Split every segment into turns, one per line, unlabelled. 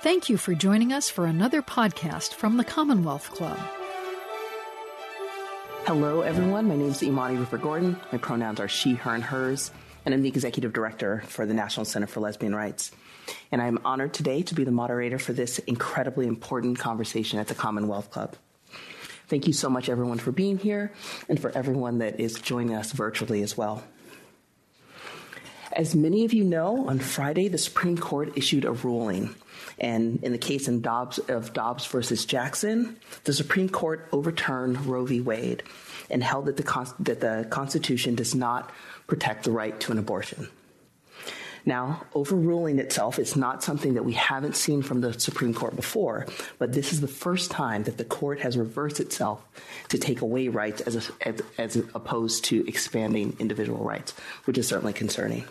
Thank you for joining us for another podcast from the Commonwealth Club.
Hello, everyone. My name is Imani Rupert Gordon. My pronouns are she, her, and hers, and I'm the executive director for the National Center for Lesbian Rights. And I'm honored today to be the moderator for this incredibly important conversation at the Commonwealth Club. Thank you so much, everyone, for being here and for everyone that is joining us virtually as well. As many of you know, on Friday, the Supreme Court issued a ruling. And in the case in Dobbs, of Dobbs versus Jackson, the Supreme Court overturned Roe v. Wade and held that the, that the Constitution does not protect the right to an abortion. Now, overruling itself is not something that we haven't seen from the Supreme Court before, but this is the first time that the court has reversed itself to take away rights as, a, as, as opposed to expanding individual rights, which is certainly concerning.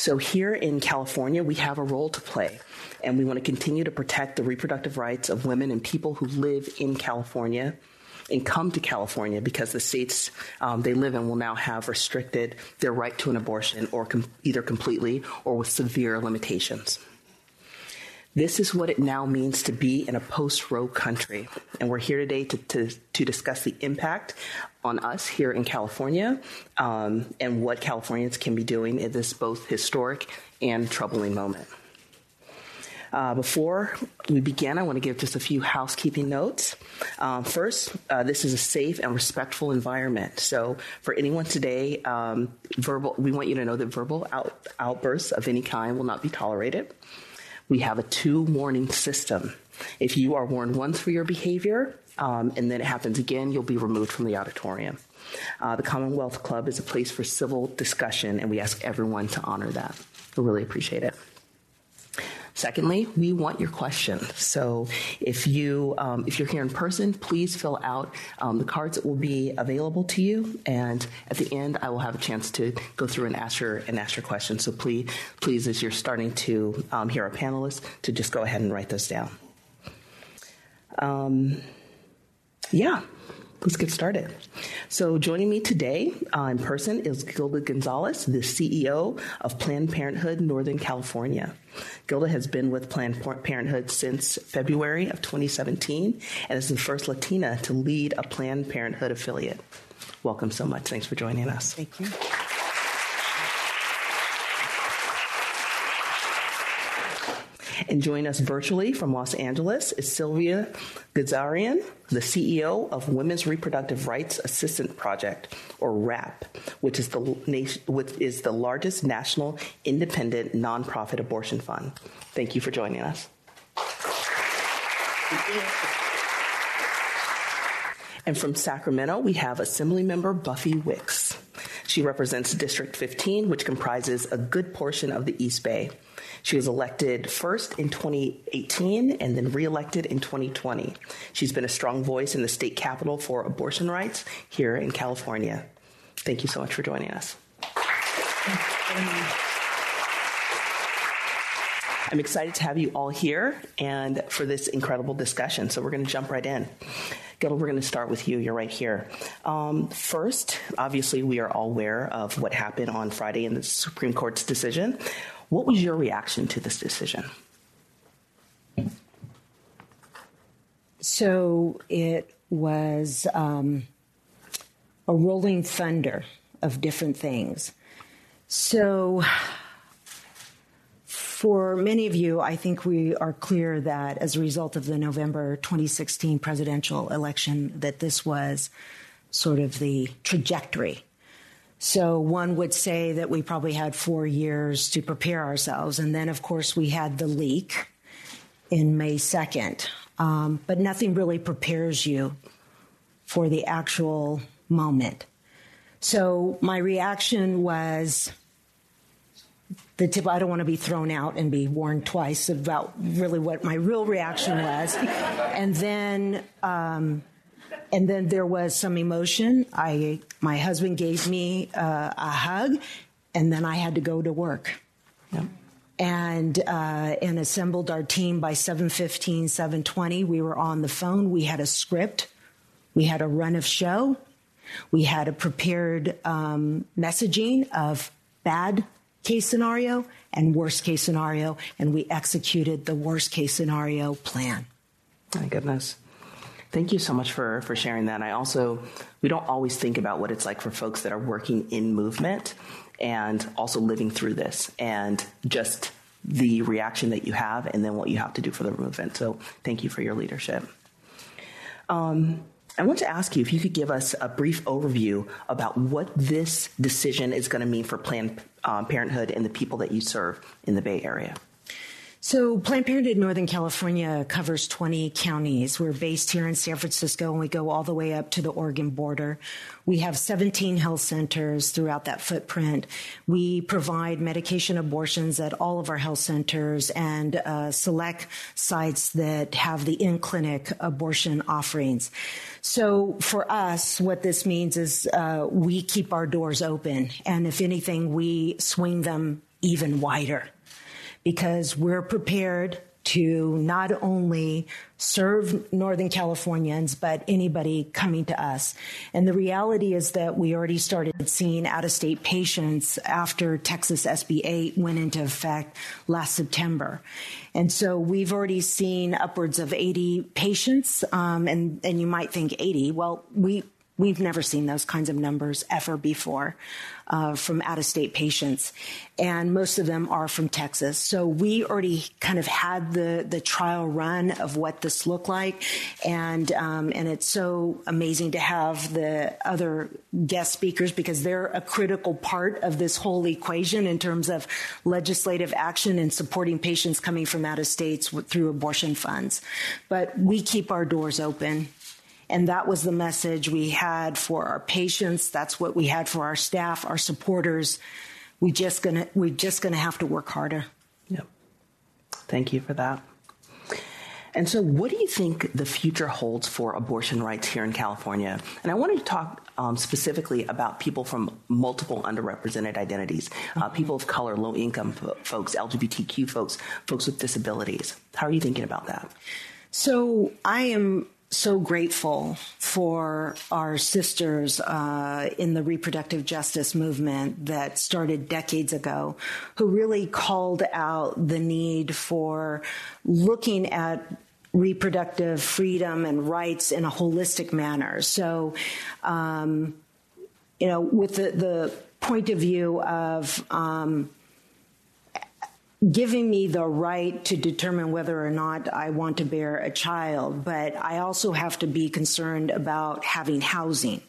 So, here in California, we have a role to play, and we want to continue to protect the reproductive rights of women and people who live in California and come to California because the states um, they live in will now have restricted their right to an abortion or com- either completely or with severe limitations. This is what it now means to be in a post Roe country. And we're here today to, to, to, discuss the impact on us here in California um, and what Californians can be doing in this both historic and troubling moment. Uh, before we begin, I want to give just a few housekeeping notes. Um, first, uh, this is a safe and respectful environment. So, for anyone today, um, verbal, we want you to know that verbal out, outbursts of any kind will not be tolerated. We have a two warning system. If you are warned once for your behavior um, and then it happens again, you'll be removed from the auditorium. Uh, the Commonwealth Club is a place for civil discussion, and we ask everyone to honor that. We really appreciate it. Secondly, we want your questions. So if you um, if you're here in person, please fill out um, the cards that will be available to you, and at the end, I will have a chance to go through and ask your and ask your questions. So please, please, as you're starting to um, hear our panelists, to just go ahead and write those down. Um, yeah let's get started. So, joining me today uh, in person is Gilda Gonzalez, the CEO of Planned Parenthood Northern California. Gilda has been with Planned Parenthood since February of 2017 and is the first Latina to lead a Planned Parenthood affiliate. Welcome so much. Thanks for joining us.
Thank you.
And join us virtually from Los Angeles is Sylvia Gazarian, the CEO of Women's Reproductive Rights Assistance Project, or WRAP, which is the, which is the largest national independent nonprofit abortion fund. Thank you for joining us. And from Sacramento, we have Assemblymember Buffy Wicks. She represents District 15, which comprises a good portion of the East Bay. She was elected first in 2018 and then reelected in 2020. She's been a strong voice in the state capitol for abortion rights here in California. Thank you so much for joining us. I'm excited to have you all here and for this incredible discussion. So we're going to jump right in. Gil, we're going to start with you. You're right here. Um, first, obviously, we are all aware of what happened on Friday in the Supreme Court's decision. What was your reaction to this decision?
So it was um, a rolling thunder of different things. So, for many of you, I think we are clear that as a result of the November 2016 presidential election, that this was sort of the trajectory so one would say that we probably had four years to prepare ourselves. And then, of course, we had the leak in May 2nd. Um, but nothing really prepares you for the actual moment. So my reaction was the tip I don't want to be thrown out and be warned twice about really what my real reaction was. and then um, and then there was some emotion. I, my husband gave me uh, a hug, and then I had to go to work. Yep. And uh, and assembled our team by 7:15, 7:20. We were on the phone. We had a script. We had a run of show. We had a prepared um, messaging of bad case scenario and worst case scenario, and we executed the worst case scenario plan.
My goodness. Thank you so much for, for sharing that. I also, we don't always think about what it's like for folks that are working in movement and also living through this and just the reaction that you have and then what you have to do for the movement. So thank you for your leadership. Um, I want to ask you if you could give us a brief overview about what this decision is going to mean for Planned um, Parenthood and the people that you serve in the Bay Area.
So, Planned Parenthood Northern California covers 20 counties. We're based here in San Francisco and we go all the way up to the Oregon border. We have 17 health centers throughout that footprint. We provide medication abortions at all of our health centers and uh, select sites that have the in clinic abortion offerings. So, for us, what this means is uh, we keep our doors open, and if anything, we swing them even wider because we're prepared to not only serve Northern Californians, but anybody coming to us. And the reality is that we already started seeing out of state patients after Texas SB 8 went into effect last September. And so we've already seen upwards of 80 patients. Um, and, and you might think 80. Well, we, We've never seen those kinds of numbers ever before uh, from out of state patients. And most of them are from Texas. So we already kind of had the, the trial run of what this looked like. And, um, and it's so amazing to have the other guest speakers because they're a critical part of this whole equation in terms of legislative action and supporting patients coming from out of states through abortion funds. But we keep our doors open and that was the message we had for our patients. That's what we had for our staff, our supporters. We just gonna we're just gonna have to work harder.
Yep. Thank you for that. And so, what do you think the future holds for abortion rights here in California? And I wanted to talk um, specifically about people from multiple underrepresented identities, uh, mm-hmm. people of color, low income folks, LGBTQ folks, folks with disabilities. How are you thinking about that?
So, I am so grateful for our sisters uh, in the reproductive justice movement that started decades ago, who really called out the need for looking at reproductive freedom and rights in a holistic manner. So, um, you know, with the, the point of view of um, giving me the right to determine whether or not I want to bear a child, but I also have to be concerned about having housing.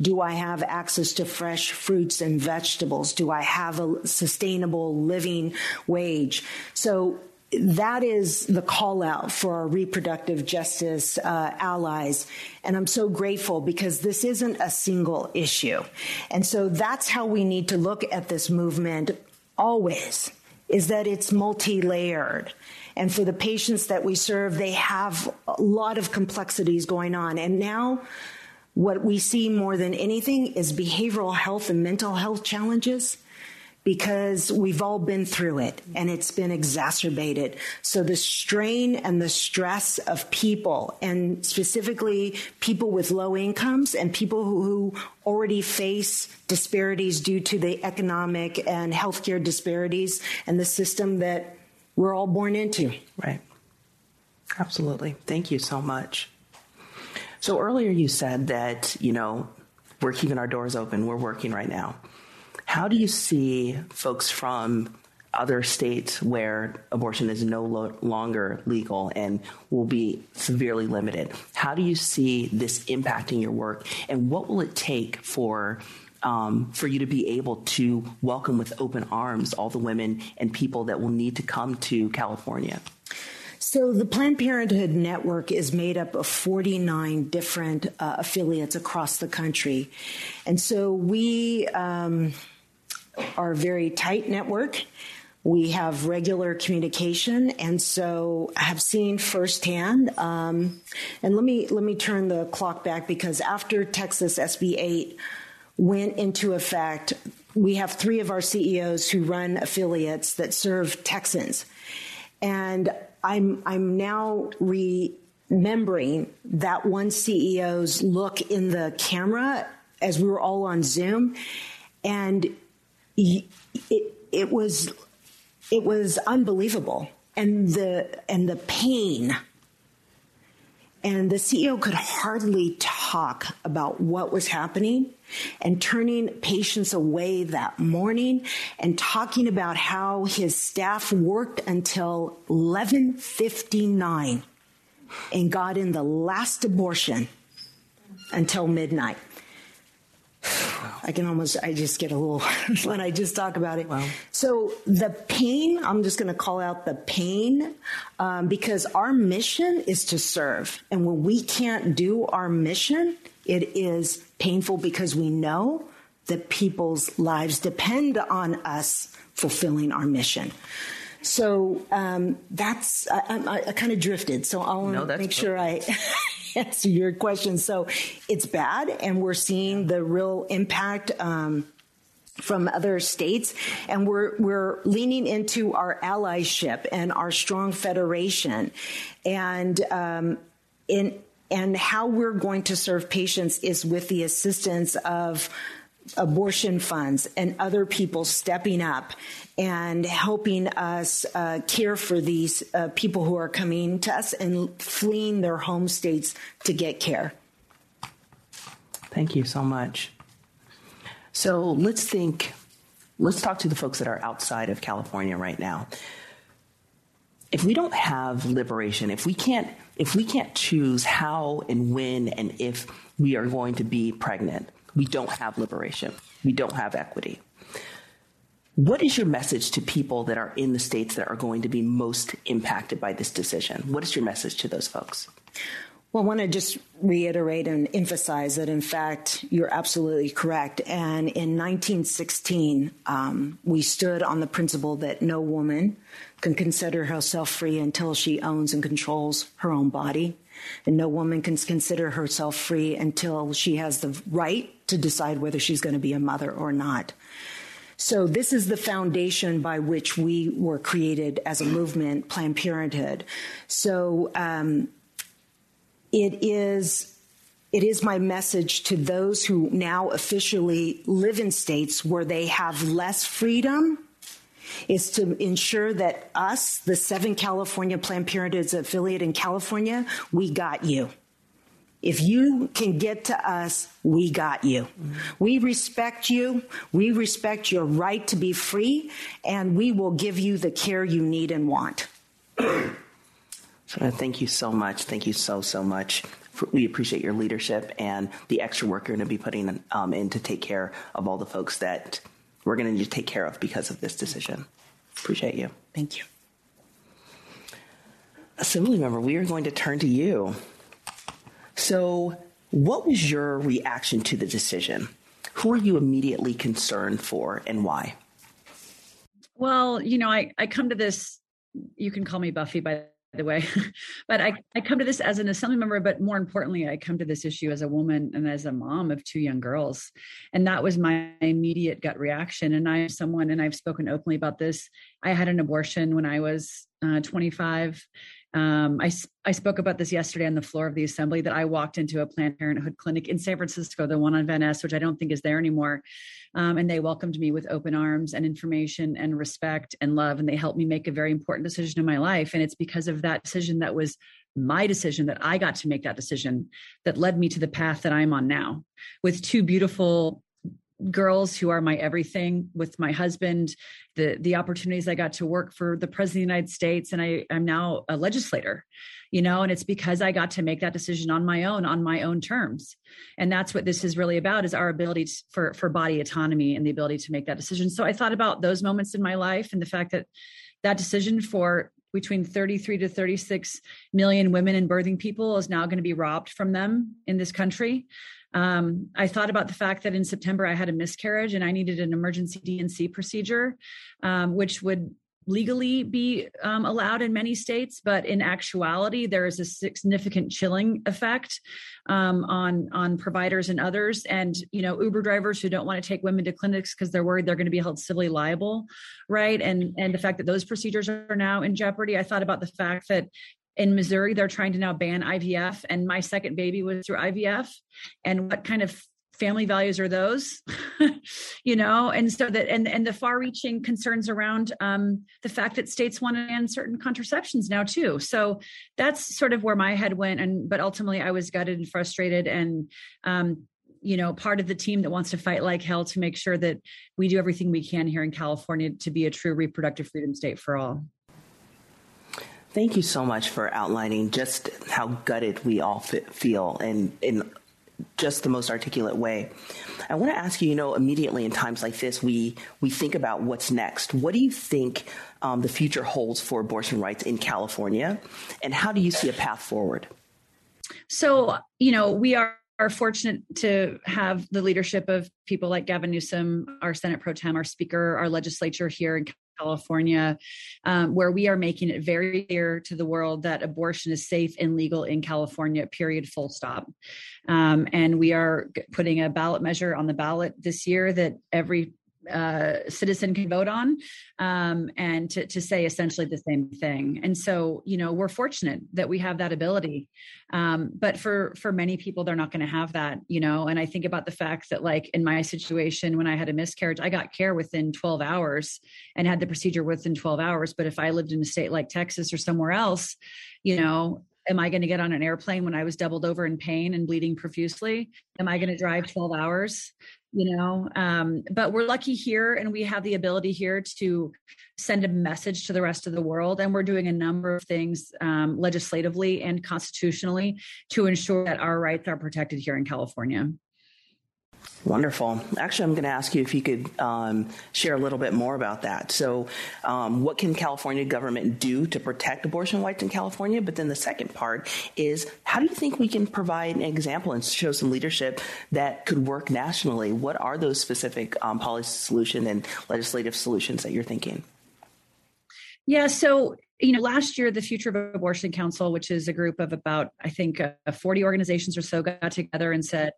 Do I have access to fresh fruits and vegetables? Do I have a sustainable living wage? So that is the call out for our reproductive justice uh, allies. And I'm so grateful because this isn't a single issue. And so that's how we need to look at this movement always is that it's multi layered. And for the patients that we serve, they have a lot of complexities going on. And now, what we see more than anything is behavioral health and mental health challenges because we've all been through it and it's been exacerbated. So the strain and the stress of people and specifically people with low incomes and people who, already face disparities due to the economic and healthcare disparities and the system that we're all born into.
Right. Absolutely. Thank you so much. So earlier you said that, you know, we're keeping our doors open. We're working right now. How do you see folks from other states where abortion is no lo- longer legal and will be severely limited? How do you see this impacting your work, and what will it take for um, for you to be able to welcome with open arms all the women and people that will need to come to California?
So the Planned Parenthood network is made up of 49 different uh, affiliates across the country. And so we um, are very tight network. We have regular communication, and so I have seen firsthand. Um, and let me let me turn the clock back because after Texas SB eight went into effect, we have three of our CEOs who run affiliates that serve Texans, and I'm I'm now remembering that one CEO's look in the camera as we were all on Zoom, and it, it was it was unbelievable and the and the pain and the CEO could hardly talk about what was happening and turning patients away that morning and talking about how his staff worked until 11:59 and got in the last abortion until midnight. I can almost, I just get a little, when I just talk about it. Wow. So the pain, I'm just going to call out the pain um, because our mission is to serve. And when we can't do our mission, it is painful because we know that people's lives depend on us fulfilling our mission. So um, that's I, I, I kind of drifted. So I'll no, make sure I answer your question. So it's bad, and we're seeing the real impact. Um, from other states, and we're we're leaning into our allyship and our strong federation, and um, in and how we're going to serve patients is with the assistance of abortion funds and other people stepping up and helping us uh, care for these uh, people who are coming to us and fleeing their home states to get care.
Thank you so much. So let's think, let's talk to the folks that are outside of California right now. If we don't have liberation, if we can't if we can't choose how and when and if we are going to be pregnant, we don't have liberation. We don't have equity. What is your message to people that are in the states that are going to be most impacted by this decision? What is your message to those folks?
Well, I want to just reiterate and emphasize that, in fact, you're absolutely correct. And in 1916, um, we stood on the principle that no woman can consider herself free until she owns and controls her own body. And no woman can consider herself free until she has the right to decide whether she's going to be a mother or not. So, this is the foundation by which we were created as a movement, Planned Parenthood. So, um, it is. It is my message to those who now officially live in states where they have less freedom is to ensure that us, the seven California Planned Parenthoods affiliate in California, we got you. If you can get to us, we got you. Mm-hmm. We respect you. We respect your right to be free, and we will give you the care you need and want.
So thank you so much. Thank you so, so much. We appreciate your leadership and the extra work you're going to be putting um, in to take care of all the folks that we're going to need to take care of because of this decision. Appreciate you.
Thank you.
Assembly member, we are going to turn to you. So, what was your reaction to the decision? Who are you immediately concerned for and why?
Well, you know, I, I come to this, you can call me Buffy by the way. but I, I come to this as an assembly member, but more importantly, I come to this issue as a woman and as a mom of two young girls. And that was my immediate gut reaction. And I'm someone, and I've spoken openly about this. I had an abortion when I was uh, 25. Um, I, I spoke about this yesterday on the floor of the assembly that I walked into a Planned Parenthood clinic in San Francisco, the one on Ness, which I don't think is there anymore. Um, and they welcomed me with open arms and information and respect and love. And they helped me make a very important decision in my life. And it's because of that decision that was my decision that I got to make that decision that led me to the path that I'm on now with two beautiful girls who are my everything with my husband the the opportunities i got to work for the president of the united states and i i'm now a legislator you know and it's because i got to make that decision on my own on my own terms. And that's what this is really about is our ability to, for for body autonomy and the ability to make that decision. So i thought about those moments in my life and the fact that that decision for between 33 to 36 million women and birthing people is now going to be robbed from them in this country um, I thought about the fact that in September I had a miscarriage and I needed an emergency D&C procedure, um, which would legally be um, allowed in many states, but in actuality, there is a significant chilling effect um, on on providers and others, and you know Uber drivers who don't want to take women to clinics because they're worried they're going to be held civilly liable, right? And and the fact that those procedures are now in jeopardy. I thought about the fact that in Missouri, they're trying to now ban IVF, and my second baby was through IVF. And what kind of family values are those you know and so that and and the far reaching concerns around um, the fact that states want to ban certain contraceptions now too so that's sort of where my head went and but ultimately i was gutted and frustrated and um, you know part of the team that wants to fight like hell to make sure that we do everything we can here in california to be a true reproductive freedom state for all
Thank you so much for outlining just how gutted we all feel and in just the most articulate way. I want to ask you, you know, immediately in times like this, we we think about what's next. What do you think um, the future holds for abortion rights in California, and how do you see a path forward?
So, you know, we are are fortunate to have the leadership of people like Gavin Newsom, our Senate pro tem, our Speaker, our legislature here in California, um, where we are making it very clear to the world that abortion is safe and legal in California, period, full stop. Um, and we are putting a ballot measure on the ballot this year that every uh, citizen can vote on um, and to, to say essentially the same thing and so you know we're fortunate that we have that ability um, but for for many people they're not going to have that you know and i think about the fact that like in my situation when i had a miscarriage i got care within 12 hours and had the procedure within 12 hours but if i lived in a state like texas or somewhere else you know am I going to get on an airplane when I was doubled over in pain and bleeding profusely? Am I going to drive 12 hours? You know um, but we're lucky here and we have the ability here to send a message to the rest of the world. And we're doing a number of things um, legislatively and constitutionally to ensure that our rights are protected here in california
Wonderful. Actually, I'm going to ask you if you could um, share a little bit more about that. So, um, what can California government do to protect abortion rights in California? But then the second part is how do you think we can provide an example and show some leadership that could work nationally? What are those specific um, policy solutions and legislative solutions that you're thinking?
Yeah, so you know, last year, the Future of Abortion Council, which is a group of about, I think, uh, 40 organizations or so, got together and said,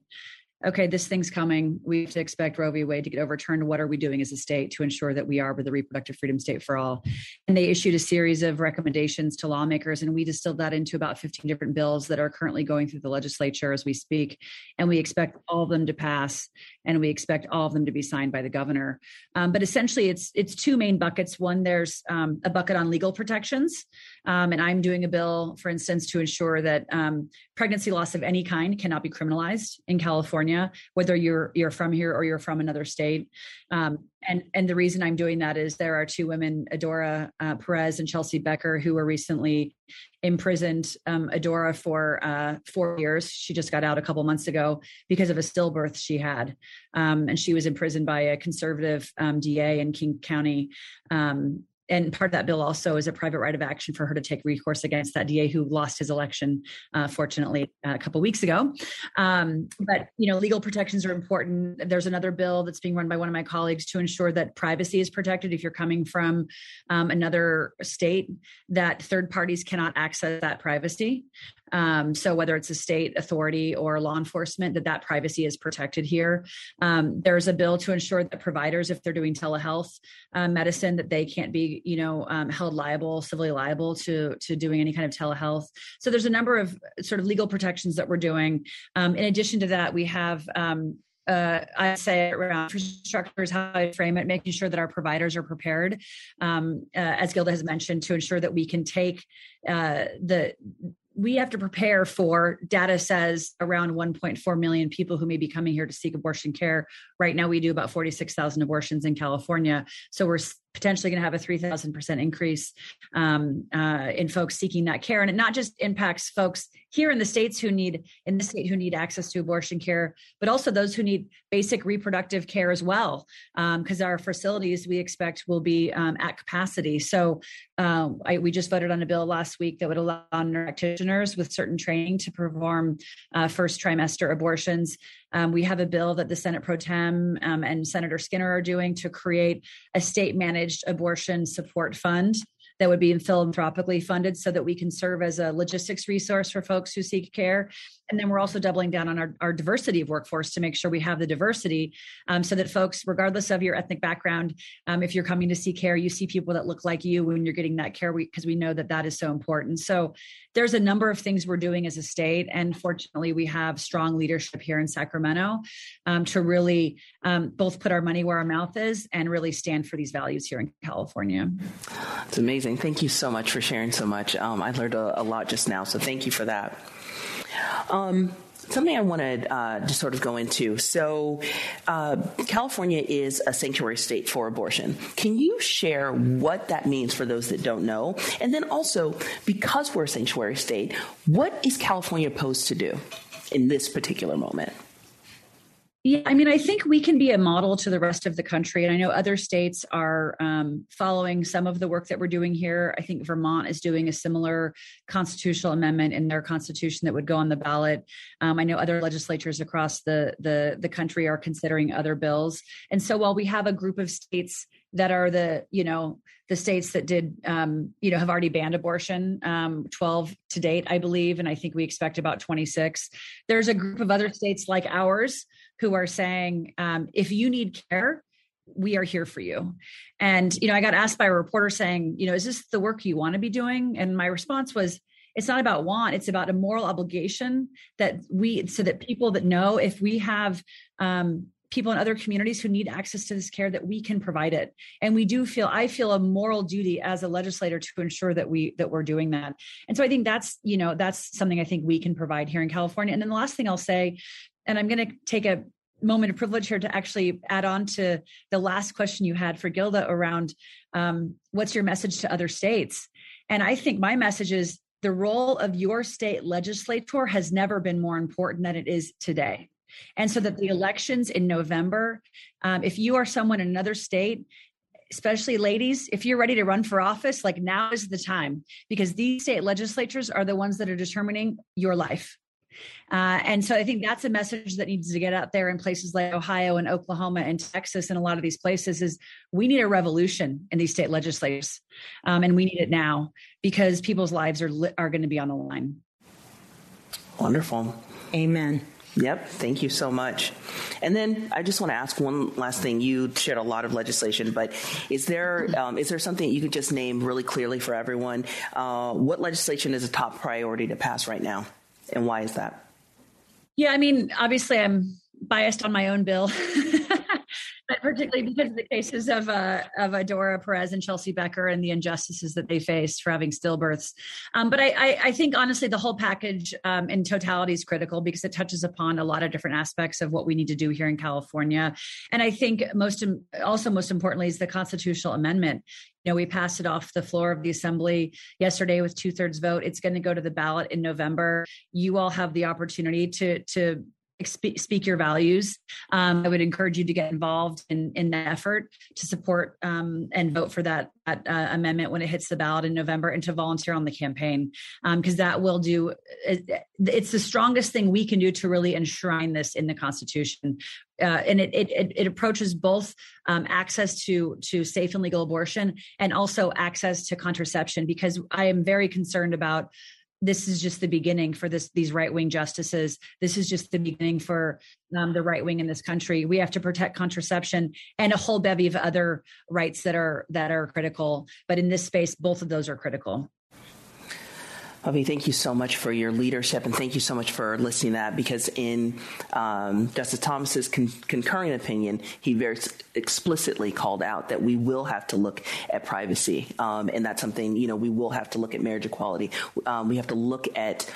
okay, this thing's coming. We have to expect Roe v. Wade to get overturned. What are we doing as a state to ensure that we are with the reproductive freedom state for all? And they issued a series of recommendations to lawmakers, and we distilled that into about 15 different bills that are currently going through the legislature as we speak. And we expect all of them to pass, and we expect all of them to be signed by the governor. Um, but essentially, it's it's two main buckets. One, there's um, a bucket on legal protections, um, and I'm doing a bill, for instance, to ensure that um, pregnancy loss of any kind cannot be criminalized in California whether you're you're from here or you're from another state. Um, and and the reason I'm doing that is there are two women, Adora uh, Perez and Chelsea Becker, who were recently imprisoned. Um, Adora for uh, four years. She just got out a couple months ago because of a stillbirth she had, um, and she was imprisoned by a conservative um, DA in Kings County um, and part of that bill also is a private right of action for her to take recourse against that DA who lost his election, uh, fortunately, uh, a couple weeks ago. Um, but you know, legal protections are important. There's another bill that's being run by one of my colleagues to ensure that privacy is protected if you're coming from um, another state, that third parties cannot access that privacy. Um, so whether it's a state authority or law enforcement, that that privacy is protected here. Um, there's a bill to ensure that providers, if they're doing telehealth uh, medicine, that they can't be, you know, um, held liable, civilly liable to to doing any kind of telehealth. So there's a number of sort of legal protections that we're doing. Um, in addition to that, we have um, uh, I say it around infrastructure how I frame it, making sure that our providers are prepared, um, uh, as Gilda has mentioned, to ensure that we can take uh, the we have to prepare for data says around 1.4 million people who may be coming here to seek abortion care. Right now, we do about 46,000 abortions in California. So we're potentially going to have a 3,000% increase um, uh, in folks seeking that care. And it not just impacts folks here in the states who need, in the state who need access to abortion care, but also those who need basic reproductive care as well. Because um, our facilities, we expect, will be um, at capacity. So uh, I, we just voted on a bill last week that would allow practitioners with certain training to perform uh, first trimester abortions um, we have a bill that the Senate pro tem um, and Senator Skinner are doing to create a state managed abortion support fund that would be philanthropically funded so that we can serve as a logistics resource for folks who seek care. And then we're also doubling down on our, our diversity of workforce to make sure we have the diversity um, so that folks, regardless of your ethnic background, um, if you're coming to seek care, you see people that look like you when you're getting that care because we, we know that that is so important. So there's a number of things we're doing as a state. And fortunately, we have strong leadership here in Sacramento um, to really um, both put our money where our mouth is and really stand for these values here in California.
It's amazing. Thank you so much for sharing so much. Um, I learned a, a, lot just now, so thank you for that. Um, something I wanted uh, to sort of go into. So, uh, California is a sanctuary state for abortion. Can you share what that means for those that don't know? And then also, because we're a sanctuary state, what is California opposed to do in this particular moment?
Yeah, I mean, I think we can be a model to the rest of the country. And I know other states are um, following some of the work that we're doing here. I think Vermont is doing a similar constitutional amendment in their constitution that would go on the ballot. Um, I know other legislatures across the, the, the country are considering other bills. And so while we have a group of states that are the, you know, the states that did, um, you know, have already banned abortion, um, 12 to date, I believe. And I think we expect about 26. There's a group of other states like ours who are saying, um, if you need care, we are here for you. And, you know, I got asked by a reporter saying, you know, is this the work you want to be doing? And my response was, it's not about want, it's about a moral obligation that we, so that people that know if we have, um, people in other communities who need access to this care that we can provide it and we do feel i feel a moral duty as a legislator to ensure that we that we're doing that and so i think that's you know that's something i think we can provide here in california and then the last thing i'll say and I'm going to take a moment of privilege here to actually add on to the last question you had for Gilda around um, what's your message to other states? And I think my message is the role of your state legislator has never been more important than it is today. And so that the elections in November, um, if you are someone in another state, especially ladies, if you're ready to run for office, like now is the time because these state legislatures are the ones that are determining your life. Uh, and so I think that's a message that needs to get out there in places like Ohio and Oklahoma and Texas and a lot of these places is we need a revolution in these state legislatures. Um, and we need it now because people's lives are, are going to be on the line.
Wonderful.
Amen.
Yep, thank you so much. And then I just want to ask one last thing. You shared a lot of legislation, but is there um, is there something you could just name really clearly for everyone? Uh, what legislation is a top priority to pass right now? And why is that?
Yeah, I mean, obviously, I'm biased on my own bill, but particularly because of the cases of uh, of Adora Perez and Chelsea Becker and the injustices that they faced for having stillbirths. Um, but I, I, I, think honestly, the whole package um, in totality is critical because it touches upon a lot of different aspects of what we need to do here in California. And I think most also most importantly is the constitutional amendment you know, we passed it off the floor of the assembly yesterday with two thirds vote. It's going to go to the ballot in November. You all have the opportunity to to speak your values. Um, I would encourage you to get involved in, in that effort to support um, and vote for that, that uh, amendment when it hits the ballot in November and to volunteer on the campaign because um, that will do. It, it's the strongest thing we can do to really enshrine this in the Constitution. Uh, and it, it, it approaches both um, access to to safe and legal abortion and also access to contraception because I am very concerned about this is just the beginning for this these right wing justices. This is just the beginning for um, the right wing in this country. We have to protect contraception and a whole bevy of other rights that are that are critical. But in this space, both of those are critical.
Avi, thank you so much for your leadership, and thank you so much for listening to that. Because in um, Justice Thomas's con- concurring opinion, he very explicitly called out that we will have to look at privacy, um, and that's something you know we will have to look at marriage equality. Um, we have to look at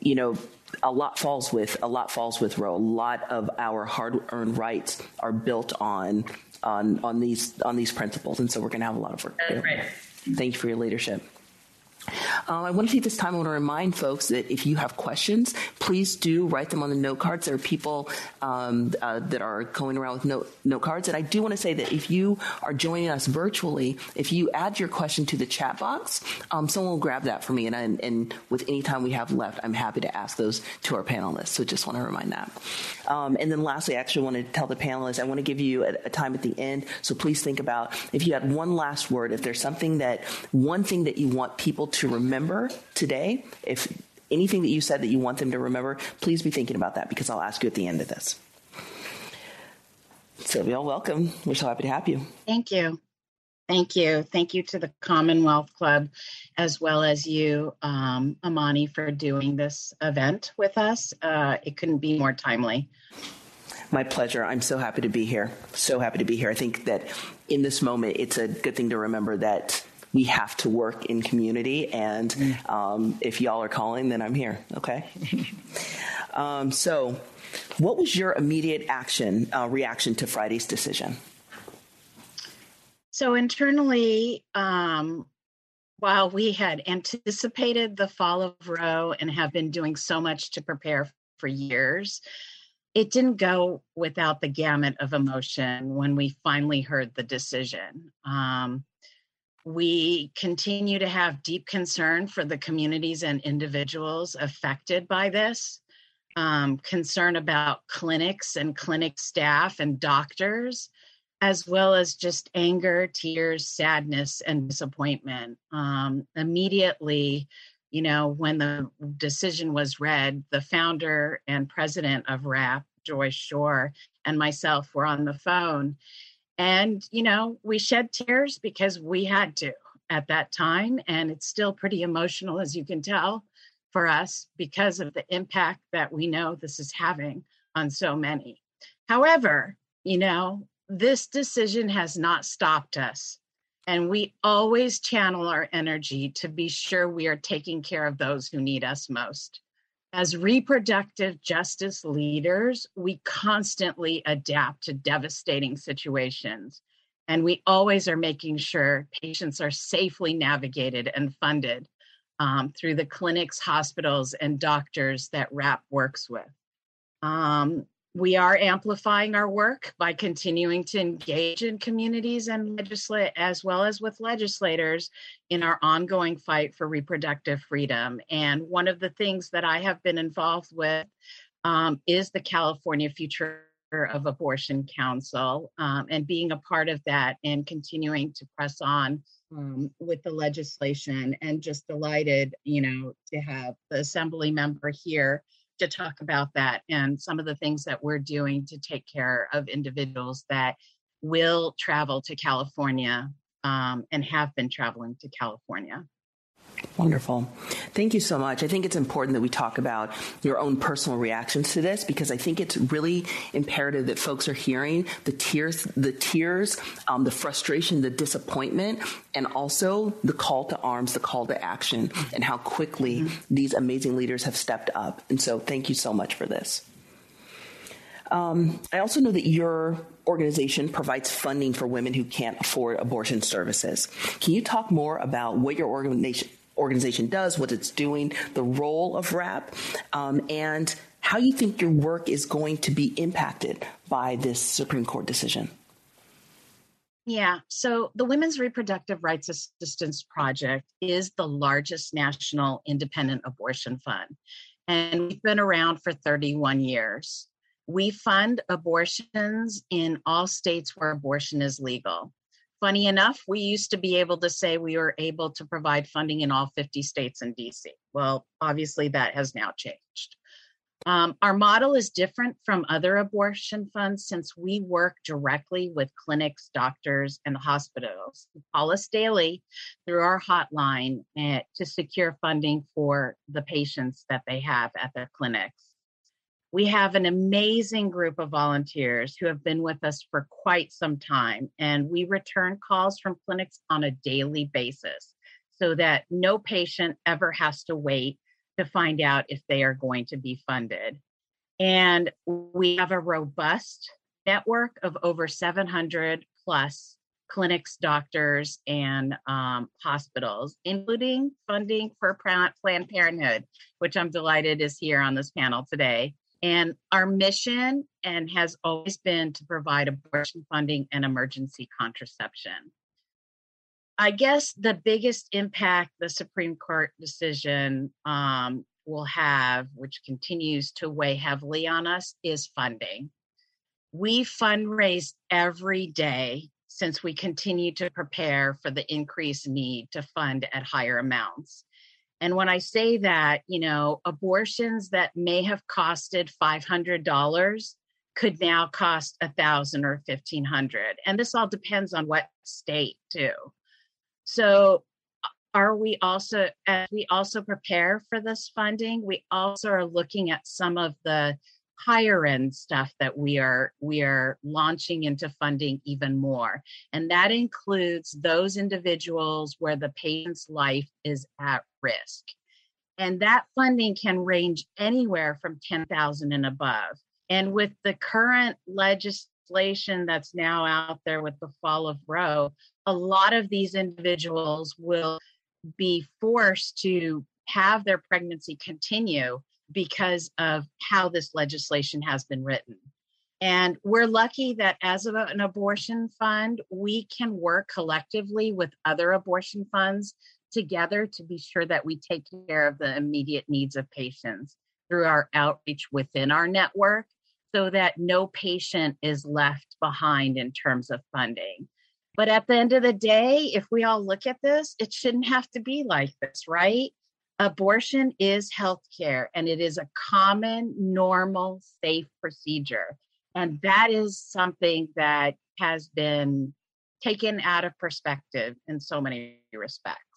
you know a lot falls with a lot falls with Roe. A lot of our hard-earned rights are built on on on these on these principles, and so we're going to have a lot of work.
That's right.
Thank you for your leadership. Uh, I want to take this time. I want to remind folks that if you have questions, please do write them on the note cards. There are people um, uh, that are going around with note, note cards. And I do want to say that if you are joining us virtually, if you add your question to the chat box, um, someone will grab that for me. And, and, and, with any time we have left, I'm happy to ask those to our panelists. So just want to remind that. Um, and then lastly, I actually want to tell the panelists, I want to give you a, a time at the end. So please think about if you had one last word, if there's something that, one thing that you want people to remember today, if anything that you said that you want them to remember, please be thinking about that because I'll ask you at the end of this. Sylvia, welcome. We're so happy to have you.
Thank you. Thank you. Thank you to the Commonwealth Club, as well as you, um, Imani, for doing this event with us. Uh, it couldn't be more timely.
My pleasure. I'm so happy to be here. So happy to be here. I think that in this moment, it's a good thing to remember that we have to work in community. And um, if y'all are calling, then I'm here. Okay. um, so, what was your immediate action uh, reaction to Friday's decision?
So internally, um, while we had anticipated the fall of Roe and have been doing so much to prepare for years, it didn't go without the gamut of emotion when we finally heard the decision. Um, we continue to have deep concern for the communities and individuals affected by this, um, concern about clinics and clinic staff and doctors, as well as just anger, tears, sadness, and disappointment. Um, immediately, you know, when the decision was read, the founder and president of WRAP, Joy Shore, and myself were on the phone and, you know, we shed tears because we had to at that time. And it's still pretty emotional, as you can tell, for us because of the impact that we know this is having on so many. However, you know, this decision has not stopped us. And we always channel our energy to be sure we are taking care of those who need us most. As reproductive justice leaders, we constantly adapt to devastating situations. And we always are making sure patients are safely navigated and funded um, through the clinics, hospitals, and doctors that WRAP works with. Um, we are amplifying our work by continuing to engage in communities and legislate as well as with legislators in our ongoing fight for reproductive freedom. And one of the things that I have been involved with um, is the California Future of Abortion Council um, and being a part of that and continuing to press on um, with the legislation and just delighted, you know, to have the assembly member here to talk about that and some of the things that we're doing to take care of individuals that will travel to California um, and have been traveling to California.
Wonderful. Thank you so much. I think it's important that we talk about your own personal reactions to this because I think it's really imperative that folks are hearing the tears, the tears, um, the frustration, the disappointment, and also the call to arms, the call to action, and how quickly mm-hmm. these amazing leaders have stepped up. And so, thank you so much for this. Um, I also know that your organization provides funding for women who can't afford abortion services. Can you talk more about what your organization organization does, what it's doing, the role of WRAP, um, and how you think your work is going to be impacted by this Supreme Court decision.
Yeah, so the Women's Reproductive Rights Assistance Project is the largest national independent abortion fund, and we've been around for 31 years. We fund abortions in all states where abortion is legal. Funny enough, we used to be able to say we were able to provide funding in all 50 states and DC. Well, obviously, that has now changed. Um, our model is different from other abortion funds since we work directly with clinics, doctors, and hospitals. Call us daily through our hotline uh, to secure funding for the patients that they have at their clinics. We have an amazing group of volunteers who have been with us for quite some time, and we return calls from clinics on a daily basis so that no patient ever has to wait to find out if they are going to be funded. And we have a robust network of over 700 plus clinics, doctors, and um, hospitals, including funding for Planned Parenthood, which I'm delighted is here on this panel today. And our mission and has always been to provide abortion funding and emergency contraception. I guess the biggest impact the Supreme Court decision um, will have, which continues to weigh heavily on us, is funding. We fundraise every day since we continue to prepare for the increased need to fund at higher amounts. And when I say that, you know, abortions that may have costed $500 could now cost a thousand or 1500 and this all depends on what state too. So are we also as we also prepare for this funding we also are looking at some of the higher end stuff that we are we are launching into funding even more. And that includes those individuals where the patient's life is at risk. And that funding can range anywhere from 10,000 and above. And with the current legislation that's now out there with the fall of Roe a lot of these individuals will be forced to have their pregnancy continue because of how this legislation has been written. And we're lucky that as an abortion fund, we can work collectively with other abortion funds together to be sure that we take care of the immediate needs of patients through our outreach within our network so that no patient is left behind in terms of funding. But at the end of the day, if we all look at this, it shouldn't have to be like this, right? Abortion is healthcare and it is a common, normal, safe procedure. And that is something that has been taken out of perspective in so many respects.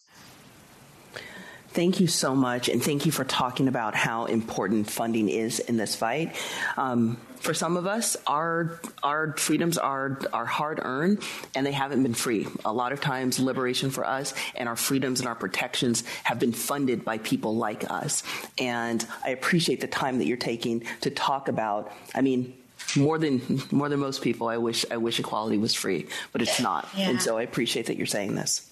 Thank you so much, and thank you for talking about how important funding is in this fight. Um, for some of us, our our freedoms are are hard earned, and they haven't been free. A lot of times, liberation for us and our freedoms and our protections have been funded by people like us. And I appreciate the time that you're taking to talk about. I mean, more than more than most people, I wish I wish equality was free, but it's not. Yeah. And so I appreciate that you're saying this.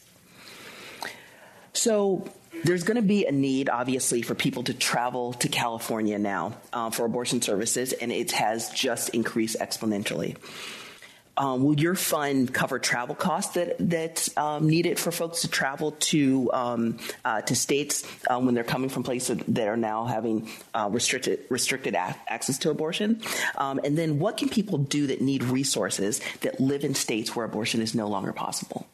So there's going to be a need, obviously, for people to travel to California now uh, for abortion services, and it has just increased exponentially. Um, will your fund cover travel costs that that's um, needed for folks to travel to um, uh, to states uh, when they're coming from places that are now having uh, restricted restricted a- access to abortion? Um, and then, what can people do that need resources that live in states where abortion is no longer possible?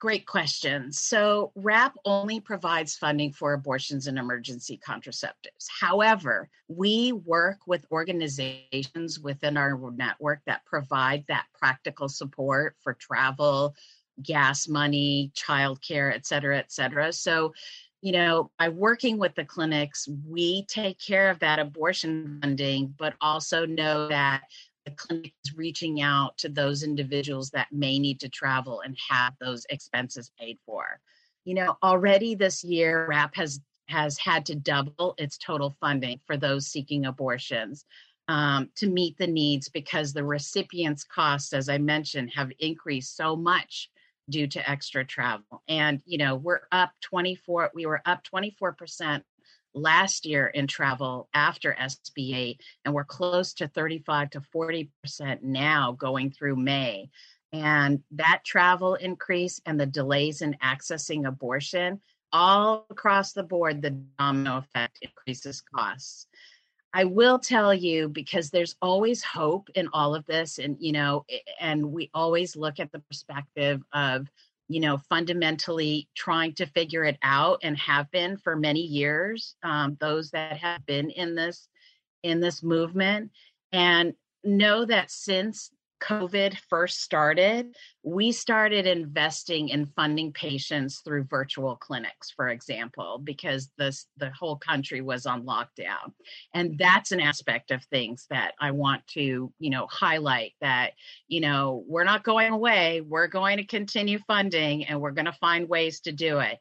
Great question. So, WRAP only provides funding for abortions and emergency contraceptives. However, we work with organizations within our network that provide that practical support for travel, gas money, childcare, et cetera, et cetera. So, you know, by working with the clinics, we take care of that abortion funding, but also know that the clinic is reaching out to those individuals that may need to travel and have those expenses paid for. You know, already this year, WRAP has has had to double its total funding for those seeking abortions um, to meet the needs because the recipients' costs, as I mentioned, have increased so much due to extra travel. And you know, we're up 24. We were up 24 percent last year in travel after SB8, and we're close to 35 to 40% now going through May. And that travel increase and the delays in accessing abortion, all across the board, the domino effect increases costs. I will tell you because there's always hope in all of this, and you know, and we always look at the perspective of you know, fundamentally trying to figure it out and have been for many years. Um, those that have been in this in this movement and know that since COVID first started, we started investing in funding patients through virtual clinics, for example, because this the whole country was on lockdown. And that's an aspect of things that I want to, you know, highlight that, you know, we're not going away. We're going to continue funding and we're going to find ways to do it.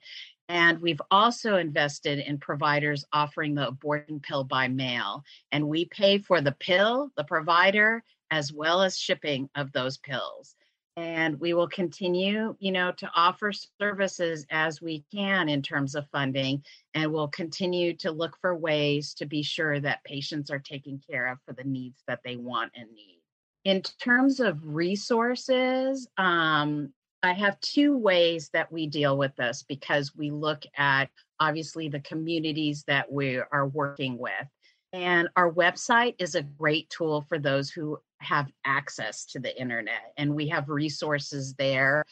And we've also invested in providers offering the abortion pill by mail. And we pay for the pill, the provider, as well as shipping of those pills. and we will continue you know to offer services as we can in terms of funding and we'll continue to look for ways to be sure that patients are taken care of for the needs that they want and need in terms of resources um, i have two ways that we deal with this because we look at obviously the communities that we are working with and our website is a great tool for those who have access to the internet, and we have resources there.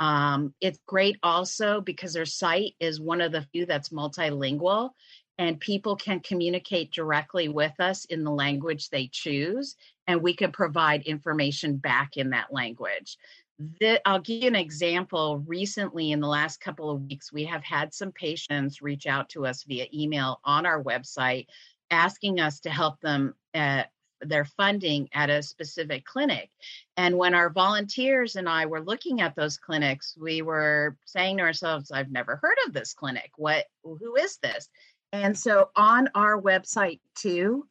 Um, it's great also because our site is one of the few that's multilingual, and people can communicate directly with us in the language they choose, and we can provide information back in that language. The, I'll give you an example. Recently, in the last couple of weeks, we have had some patients reach out to us via email on our website asking us to help them at their funding at a specific clinic. And when our volunteers and I were looking at those clinics, we were saying to ourselves, I've never heard of this clinic. What who is this? And so on our website too,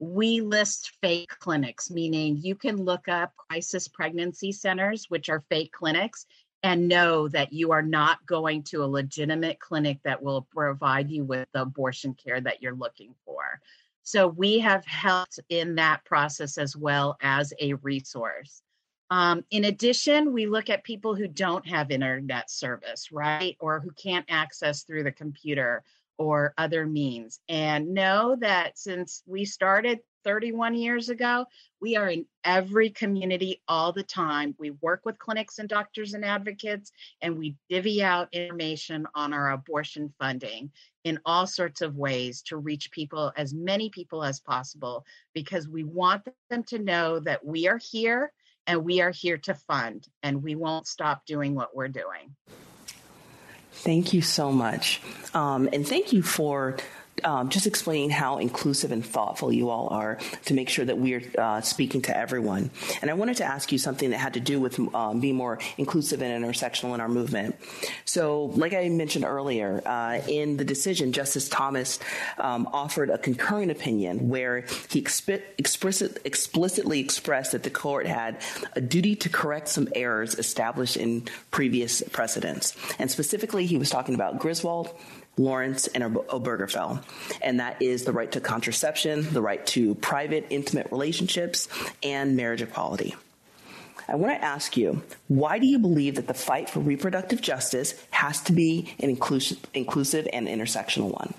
we list fake clinics, meaning you can look up crisis pregnancy centers, which are fake clinics, and know that you are not going to a legitimate clinic that will provide you with the abortion care that you're looking for. So we have helped in that process as well as a resource. Um, in addition, we look at people who don't have internet service, right? Or who can't access through the computer or other means. And know that since we started 31 years ago. We are in every community all the time. We work with clinics and doctors and advocates, and we divvy out information on our abortion funding in all sorts of ways to reach people, as many people as possible, because we want them to know that we are here and we are here to fund, and we won't stop doing what we're doing.
Thank you so much. Um, and thank you for um, just explaining how inclusive and thoughtful you all are to make sure that we're uh, speaking to everyone. And I wanted to ask you something that had to do with um, being more inclusive and intersectional in our movement. So, like I mentioned earlier, uh, in the decision, Justice Thomas um, offered a concurring opinion where he exp- explicit, explicitly expressed that the court had a duty to correct some errors established in previous precedents. And specifically, he was talking about Griswold, Lawrence, and Obergefell. And that is the right to contraception, the right to private, intimate relationships, and marriage equality. I want to ask you, why do you believe that the fight for reproductive justice has to be an inclusive, inclusive and intersectional one?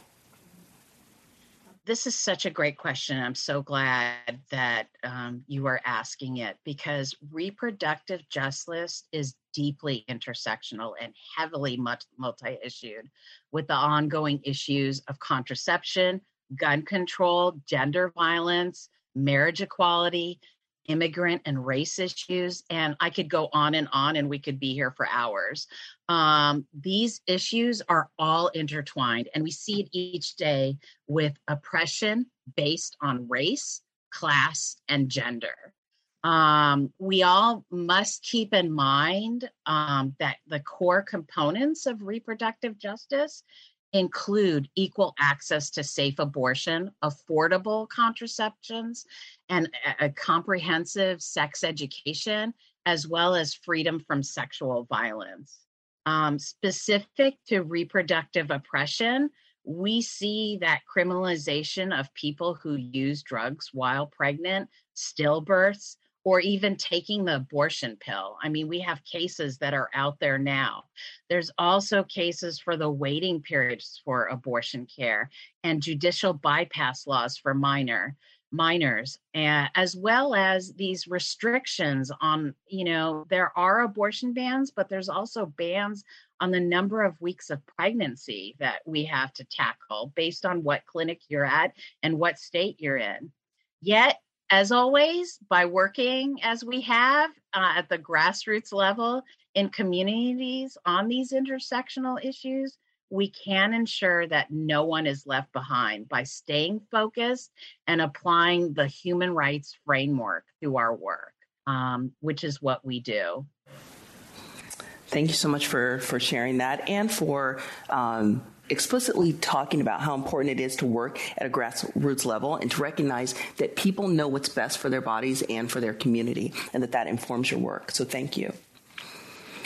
This is such a great question. I'm so glad that um, you are asking it because reproductive justice is deeply intersectional and heavily multi issued with the ongoing issues of contraception, gun control, gender violence, marriage equality, immigrant and race issues. And I could go on and on, and we could be here for hours. Um, these issues are all intertwined, and we see it each day with oppression based on race, class, and gender um, we all must keep in mind um, that the core components of reproductive justice include equal access to safe abortion, affordable contraceptions, and a, comprehensive sex education, as well as freedom from sexual violence. Um, specific to reproductive oppression, we see that criminalization of people who use drugs while pregnant, stillbirths, or even taking the abortion pill. I mean, we have cases that are out there now. There's also cases for the waiting periods for abortion care and judicial bypass laws for minor minors uh, as well as these restrictions on you know there are abortion bans but there's also bans on the number of weeks of pregnancy that we have to tackle based on what clinic you're at and what state you're in. Yet as always, by working as we have uh, at the grassroots level in communities on these intersectional issues, we can ensure that no one is left behind by staying focused and applying the human rights framework to our work, um, which is what we do.
Thank you so much for, for sharing that and for um, explicitly talking about how important it is to work at a grassroots level and to recognize that people know what's best for their bodies and for their community and that that informs your work. So thank you.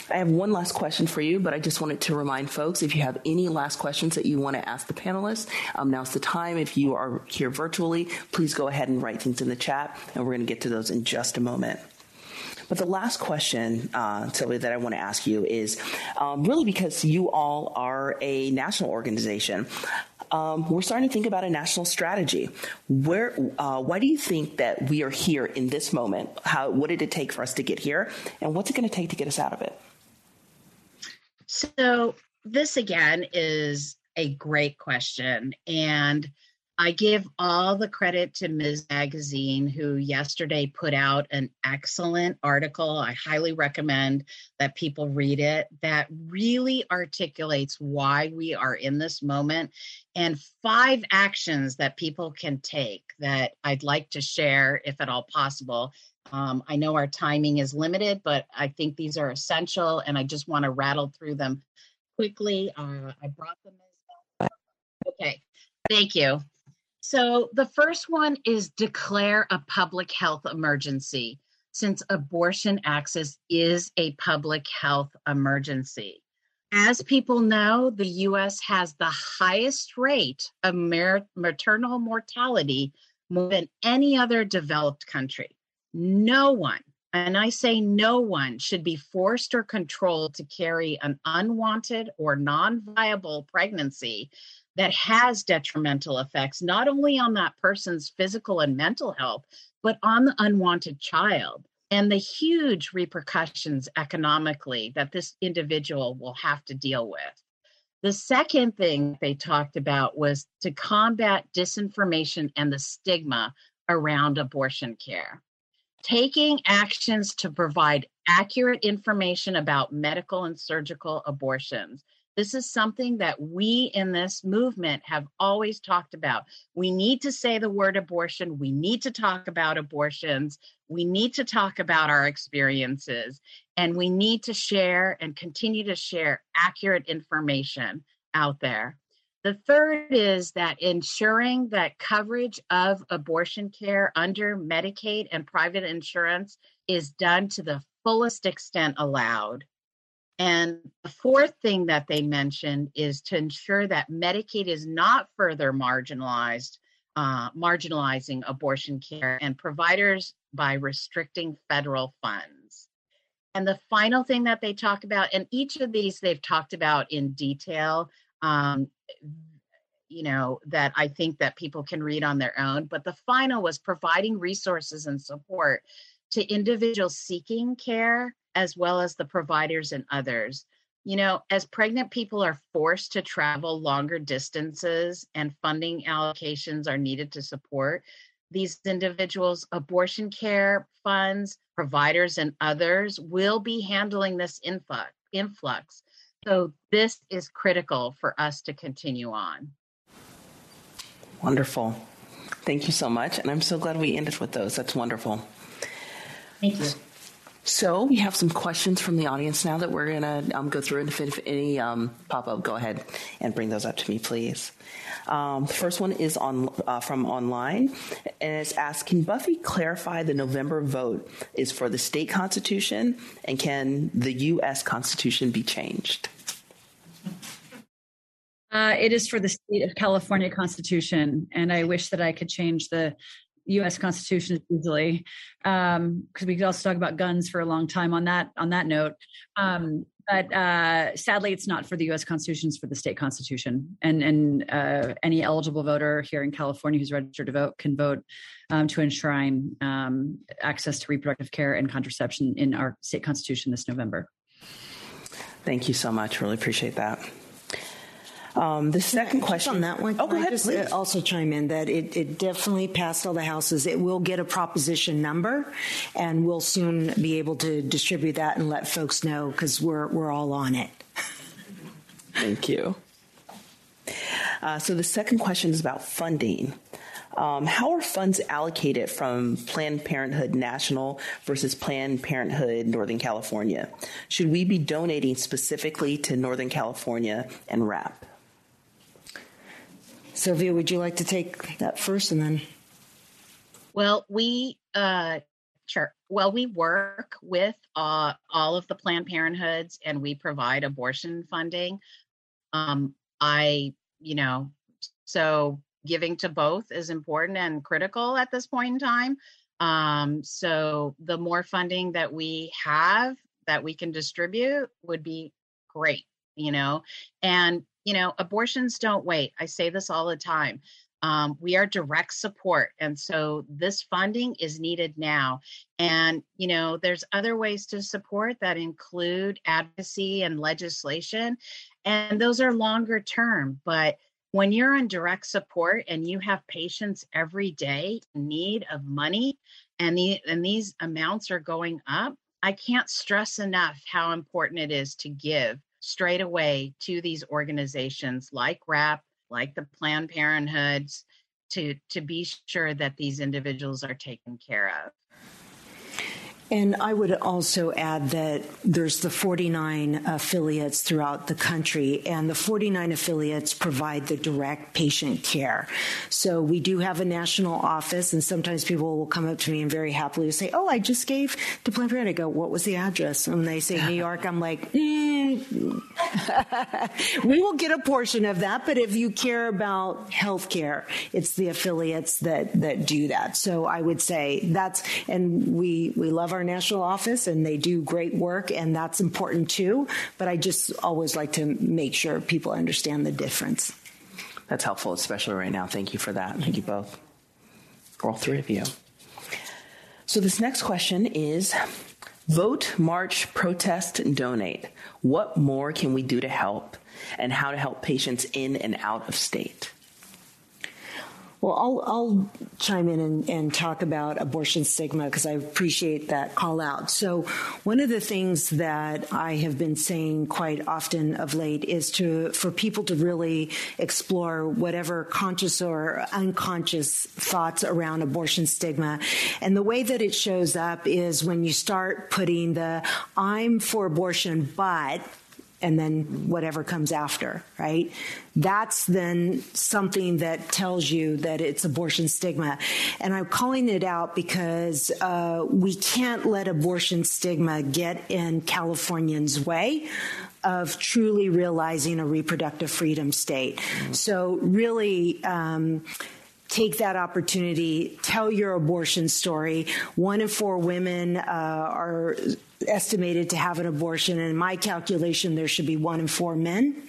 I have one last question for you, but I just wanted to remind folks if you have any last questions that you want to ask the panelists, um, now's the time. If you are here virtually, please go ahead and write things in the chat, and we're going to get to those in just a moment. But the last question, uh, Sylvia, that I want to ask you is um, really because you all are a national organization. Um, we're starting to think about a national strategy. Where, uh, why do you think that we are here in this moment? How, what did it take for us to get here, and what's it going to take to get us out of it?
So this again is a great question, and I give all the credit to Ms. Magazine, who yesterday put out an excellent article. I highly recommend that people read it, that really articulates why we are in this moment and five actions that people can take that I'd like to share, if at all possible. Um, I know our timing is limited, but I think these are essential, and I just want to rattle through them quickly. Uh, I brought them as Okay, thank you. So the first one is declare a public health emergency, since abortion access is a public health emergency. As people know, the US has the highest rate of maternal mortality more than any other developed country. No one, and I say no one, should be forced or controlled to carry an unwanted or non viable pregnancy that has detrimental effects not only on that person's physical and mental health, but on the unwanted child and the huge repercussions economically that this individual will have to deal with. The second thing they talked about was to combat disinformation and the stigma around abortion care. Taking actions to provide accurate information about medical and surgical abortions this is something that we in this movement have always talked about. We need to say the word abortion. We need to talk about abortions. We need to talk about our experiences. And we need to share and continue to share accurate information out there. The third is that ensuring that coverage of abortion care under Medicaid and private insurance is done to the fullest extent allowed. And the fourth thing that they mentioned is to ensure that Medicaid is not further marginalized, uh, marginalizing abortion care and providers by restricting federal funds. And the final thing that they talk about, and each of these they've talked about in detail, um, you know, that I think that people can read on their own. But the final was providing resources and support to individuals seeking care as well as the providers and others. You know, as pregnant people are forced to travel longer distances and funding allocations are needed to support these individuals, abortion care funds, providers, and others will be handling this influx. influx. So, this is critical for us to continue on.
Wonderful. Thank you so much. And I'm so glad we ended with those. That's wonderful.
Thank you.
So we have some questions from the audience now that we're going to um, go through. And if, if any um, pop up, go ahead and bring those up to me, please. Um, the first one is on uh, from online, and it's asked: Can Buffy clarify the November vote is for the state constitution, and can the U.S. Constitution be changed?
Uh, it is for the state of California Constitution, and I wish that I could change the U.S. Constitution easily, because um, we could also talk about guns for a long time on that on that note. Um, but uh, sadly, it's not for the U.S. Constitution; it's for the state constitution. And and uh, any eligible voter here in California who's registered to vote can vote um, to enshrine um, access to reproductive care and contraception in our state constitution this November.
Thank you so much. Really appreciate that. Um, the second question
on that one.
Oh, go ahead.
Just
please.
also chime in that it, it definitely passed all the houses. It will get a proposition number, and we'll soon be able to distribute that and let folks know because we're we're all on it.
Thank you. Uh, so the second question is about funding. Um, how are funds allocated from Planned Parenthood National versus Planned Parenthood Northern California? Should we be donating specifically to Northern California and WRAP?
Sylvia, would you like to take that first and then?
Well, we uh, Sure. Well, we work with uh, all of the Planned Parenthoods and we provide abortion funding. Um, I, you know, so giving to both is important and critical at this point in time. Um, so the more funding that we have that we can distribute would be great, you know. And, you know, abortions don't wait. I say this all the time. Um, we are direct support. And so this funding is needed now. And, you know, there's other ways to support that include advocacy and legislation. And those are longer term. But when you're on direct support and you have patients every day in need of money and, the, and these amounts are going up, I can't stress enough how important it is to give straight away to these organizations like WRAP, like the Planned Parenthoods, to to be sure that these individuals are taken care of.
And I would also add that there's the 49 affiliates throughout the country, and the 49 affiliates provide the direct patient care. So we do have a national office, and sometimes people will come up to me and very happily say, "Oh, I just gave to Planned Parenthood." I go, "What was the address?" And they say New York. I'm like, mm. "We will get a portion of that, but if you care about health care, it's the affiliates that that do that." So I would say that's, and we we love our national office and they do great work and that's important too. But I just always like to make sure people understand the difference.
That's helpful, especially right now. Thank you for that. Thank you both, all three of you. So this next question is vote, march, protest, donate. What more can we do to help and how to help patients in and out of state?
Well, I'll, I'll chime in and, and, talk about abortion stigma because I appreciate that call out. So, one of the things that I have been saying quite often of late is to for people to really explore whatever conscious or unconscious thoughts around abortion stigma. And the way that it shows up is when you start putting the "I'm for abortion, but." And then whatever comes after, right? That's then something that tells you that it's abortion stigma. And I'm calling it out because uh, we can't let abortion stigma get in Californians' way of truly realizing a reproductive freedom state. So, really, um, take that opportunity, tell your abortion story. One in four women uh, are estimated to have an abortion. And in my calculation, there should be one in four men.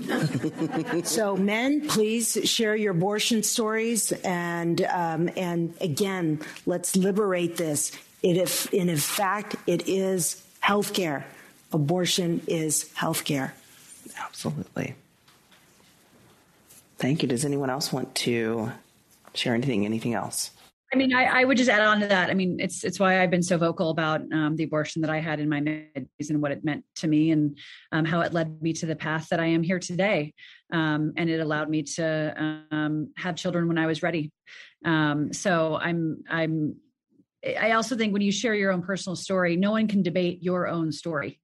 so, men, please share your abortion stories, and um, and again, let's liberate this. It if, and in fact, it is healthcare. Abortion is healthcare.
Absolutely. Thank you. Does anyone else want to share anything? Anything else?
I mean, I, I, would just add on to that. I mean, it's it's why I've been so vocal about um, the abortion that I had in my mid and what it meant to me and um, how it led me to the path that I am here today. Um, and it allowed me to um, have children when I was ready. Um, so I'm I'm. I also think when you share your own personal story, no one can debate your own story.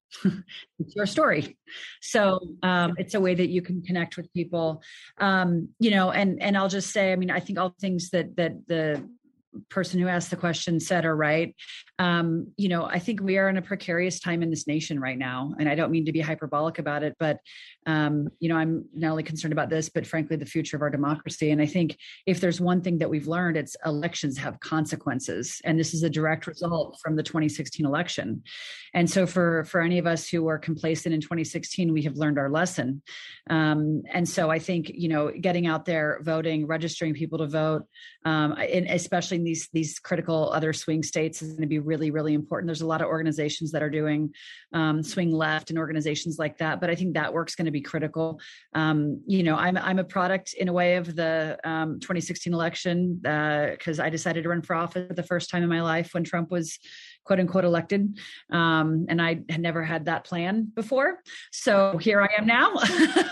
It's your story, so um, it's a way that you can connect with people. you know, and and I'll just say, I mean, I think all things that that the person who asked the question said are right. Um, you know, I think we are in a precarious time in this nation right now, and I don't mean to be hyperbolic about it, but um, you know, I'm not only concerned about this, but frankly, the future of our democracy. And I think if there's one thing that we've learned, it's elections have consequences, and this is a direct result from the 2016 election. And so, for for any of us who were complacent in 2016, we have learned our lesson. Um, and so, I think you know, getting out there, voting, registering people to vote, um, and especially in these these critical other swing states, is going to be really, really important. There's a lot of organizations that are doing um, swing left and organizations like that, but I think that work's going to be critical. Um, you know, I'm I'm a product in a way of the um, 2016 election because uh, I decided to run for office for the first time in my life when Trump was quote unquote elected. Um, and I had never had that plan before. So here I am now.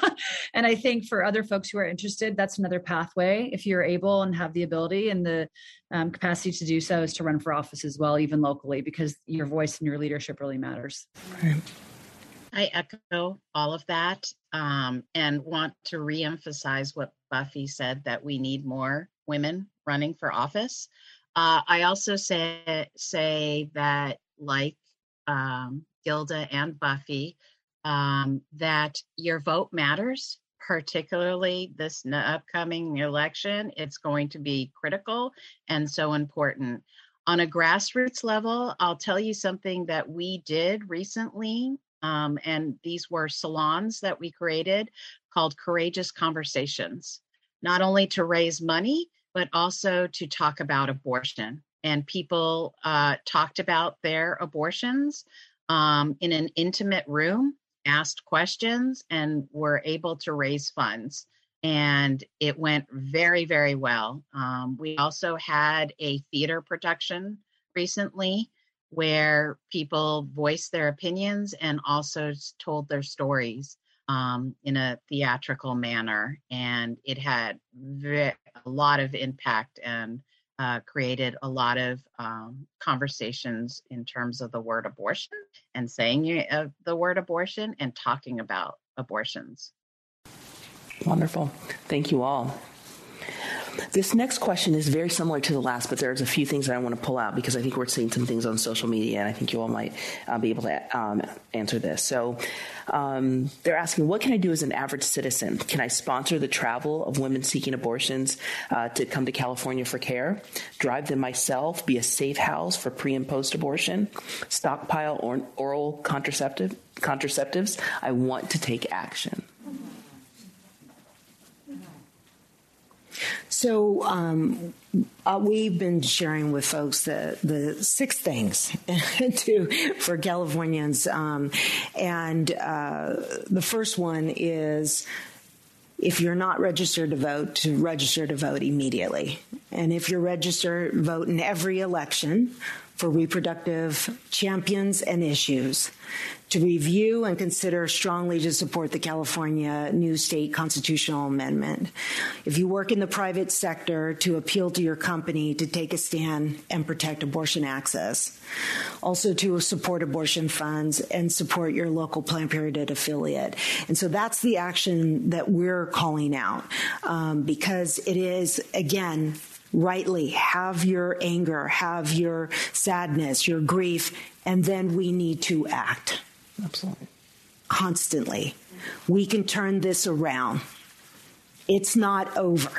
and I think for other folks who are interested, that's another pathway. If you're able and have the ability and the um, capacity to do so, is to run for office as well, even locally, because your voice and your leadership really matters.
Right. I echo all of that um, and want to reemphasize what Buffy said that we need more women running for office. Uh, I also say say that, like um, Gilda and Buffy, um, that your vote matters. Particularly this upcoming election, it's going to be critical and so important. On a grassroots level, I'll tell you something that we did recently, um, and these were salons that we created called Courageous Conversations, not only to raise money, but also to talk about abortion. And people uh, talked about their abortions um, in an intimate room, asked questions, and were able to raise funds. And it went very, very well. Um, we also had a theater production recently where people voiced their opinions and also told their stories um, in a theatrical manner. And it had ve- a lot of impact and uh, created a lot of um, conversations in terms of the word abortion and saying uh, the word abortion and talking about abortions.
Wonderful. Thank you all. This next question is very similar to the last, but there's a few things that I want to pull out because I think we're seeing some things on social media, and I think you all might uh, be able to um, answer this. So um, they're asking, what can I do as an average citizen? Can I sponsor the travel of women seeking abortions uh, to come to California for care? Drive them myself? Be a safe house for pre and post abortion? Stockpile or- oral contraceptive contraceptives? I want to take action.
So um, uh, we've been sharing with folks the the six things to for Californians, um, and uh, the first one is if you're not registered to vote, to register to vote immediately. And if you're registered, vote in every election for reproductive champions and issues to review and consider strongly to support the California new state constitutional amendment. If you work in the private sector, to appeal to your company to take a stand and protect abortion access. Also to support abortion funds and support your local Planned Parenthood affiliate. And so that's the action that we're calling out um, because it is, again, rightly have your anger, have your sadness, your grief, and then we need to act.
Absolutely.
Constantly. We can turn this around. It's not over,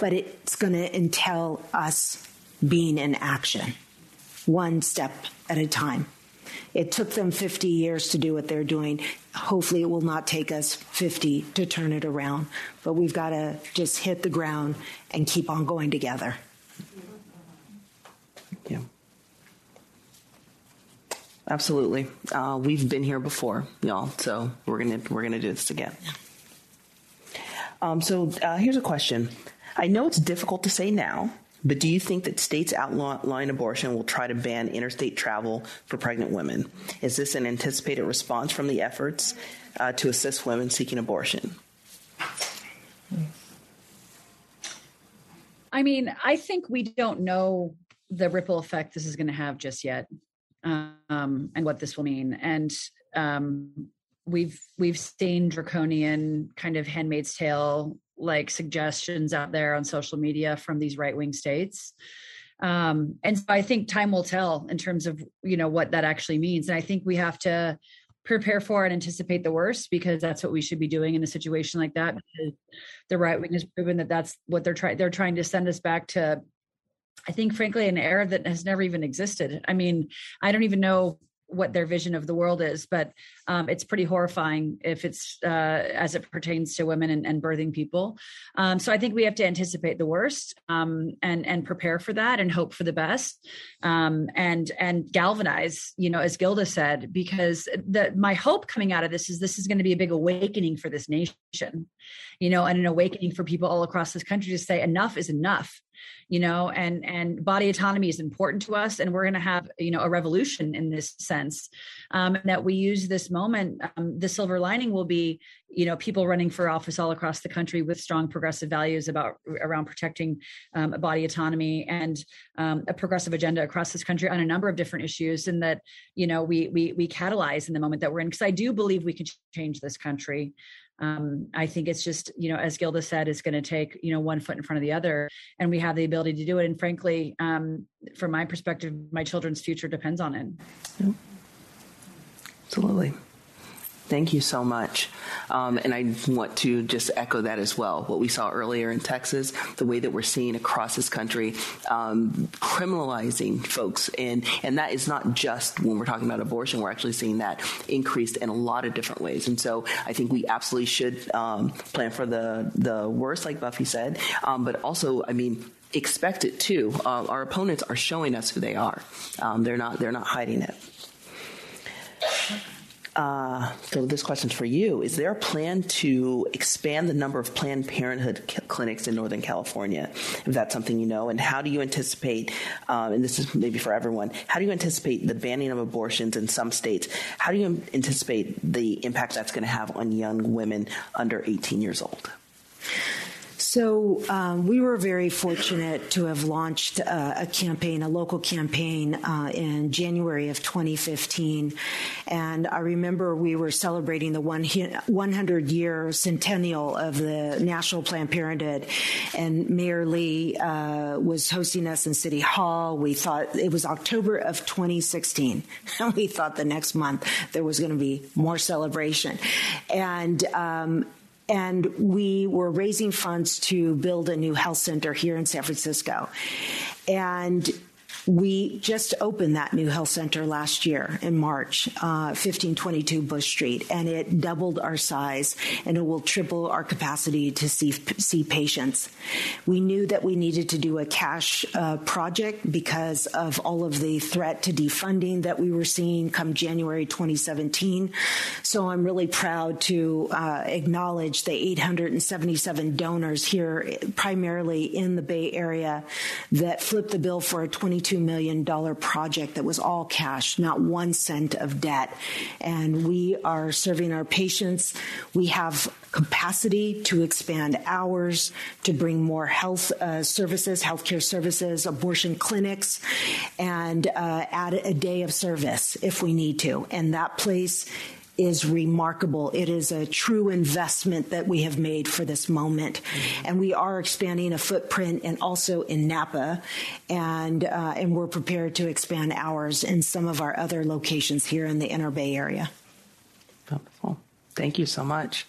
but it's going to entail us being in action, one step at a time. It took them 50 years to do what they're doing. Hopefully, it will not take us 50 to turn it around, but we've got to just hit the ground and keep on going together.
Yeah. Absolutely. Uh, we've been here before, y'all. So we're gonna we're gonna do this again. Um, so uh, here's a question. I know it's difficult to say now, but do you think that states outlawing abortion will try to ban interstate travel for pregnant women? Is this an anticipated response from the efforts uh, to assist women seeking abortion?
I mean, I think we don't know the ripple effect this is going to have just yet um, and what this will mean. And um, we've we've seen draconian kind of Handmaid's Tale like suggestions out there on social media from these right wing states. Um, and so I think time will tell in terms of you know what that actually means. And I think we have to prepare for and anticipate the worst because that's what we should be doing in a situation like that. Because the right wing has proven that that's what they're trying. They're trying to send us back to I think, frankly, an era that has never even existed. I mean, I don't even know what their vision of the world is, but um, it's pretty horrifying if it's uh, as it pertains to women and, and birthing people. Um, so I think we have to anticipate the worst um, and and prepare for that and hope for the best um, and and galvanize. You know, as Gilda said, because the my hope coming out of this is this is going to be a big awakening for this nation. You know, and an awakening for people all across this country to say enough is enough you know and and body autonomy is important to us and we're going to have you know a revolution in this sense um, that we use this moment um, the silver lining will be, you know, people running for office all across the country with strong progressive values about around protecting um, body autonomy and um, a progressive agenda across this country on a number of different issues, and that you know we we we catalyze in the moment that we're in. Because I do believe we can change this country. Um, I think it's just, you know, as Gilda said, it's going to take, you know, one foot in front of the other, and we have the ability to do it. And frankly, um, from my perspective, my children's future depends on it.
Absolutely. Thank you so much. Um, and I want to just echo that as well. What we saw earlier in Texas, the way that we're seeing across this country, um, criminalizing folks. And, and that is not just when we're talking about abortion, we're actually seeing that increased in a lot of different ways. And so I think we absolutely should um, plan for the, the worst, like Buffy said. Um, but also, I mean, expect it too. Uh, our opponents are showing us who they are. Um, they're not, they're not hiding it. Uh, so this question's for you. Is there a plan to expand the number of Planned Parenthood clinics in Northern California? If that's something you know, and how do you anticipate? Um, and this is maybe for everyone. How do you anticipate the banning of abortions in some states? How do you anticipate the impact that's going to have on young women under 18 years old?
So um, we were very fortunate to have launched uh, a campaign, a local campaign, uh, in January of 2015. And I remember we were celebrating the one, 100 year centennial of the National Planned Parenthood. And Mayor Lee uh, was hosting us in City Hall. We thought it was October of 2016. And we thought the next month there was going to be more celebration. And um, and we were raising funds to build a new health center here in San Francisco. And we just opened that new health center last year in March, uh, 1522 Bush Street, and it doubled our size and it will triple our capacity to see, see patients. We knew that we needed to do a cash uh, project because of all of the threat to defunding that we were seeing come January 2017. So I'm really proud to uh, acknowledge the 877 donors here, primarily in the Bay Area, that flipped the bill for a $22 million project that was all cash, not one cent of debt. And we are serving our patients. We have capacity to expand hours, to bring more health uh, services, healthcare services, abortion clinics, and uh, add a day of service if we need to. And that place is remarkable. It is a true investment that we have made for this moment. And we are expanding a footprint and also in Napa. And, uh, and we're prepared to expand ours in some of our other locations here in the Inner Bay Area.
Wonderful. Thank you so much.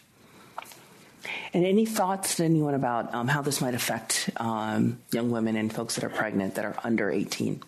And any thoughts to anyone about um, how this might affect um, young women and folks that are pregnant that are under 18?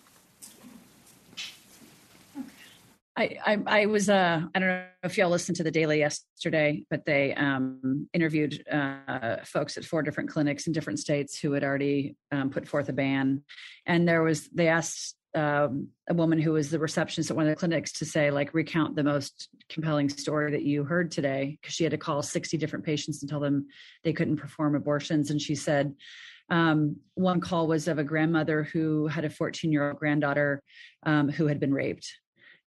I, I, I was uh I don't know if y'all listened to the Daily yesterday, but they um, interviewed uh, folks at four different clinics in different states who had already um, put forth a ban, and there was they asked um, a woman who was the receptionist at one of the clinics to say like recount the most compelling story that you heard today because she had to call 60 different patients and tell them they couldn't perform abortions. And she said um, one call was of a grandmother who had a 14 year old granddaughter um, who had been raped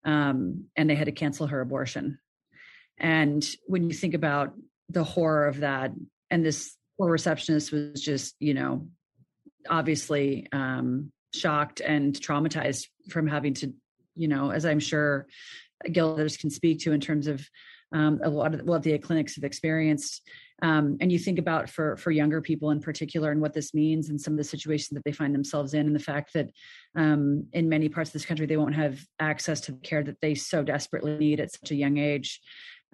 um, and they had to cancel her abortion. And when you think about the horror of that, and this poor receptionist was just, you know, obviously um, shocked and traumatized from having to, you know, as I'm sure Gilders can speak to in terms of um, a lot of what the clinics have experienced. Um, and you think about for for younger people in particular and what this means and some of the situations that they find themselves in and the fact that um, in many parts of this country they won't have access to the care that they so desperately need at such a young age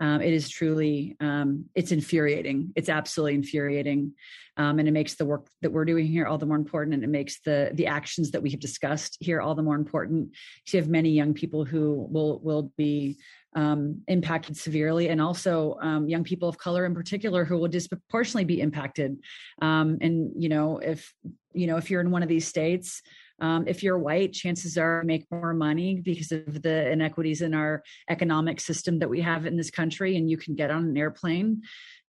um, it is truly um, it's infuriating it's absolutely infuriating um, and it makes the work that we're doing here all the more important and it makes the the actions that we have discussed here all the more important to have many young people who will will be um, impacted severely, and also um, young people of color in particular who will disproportionately be impacted. Um, and you know, if you know if you're in one of these states, um, if you're white, chances are you make more money because of the inequities in our economic system that we have in this country, and you can get on an airplane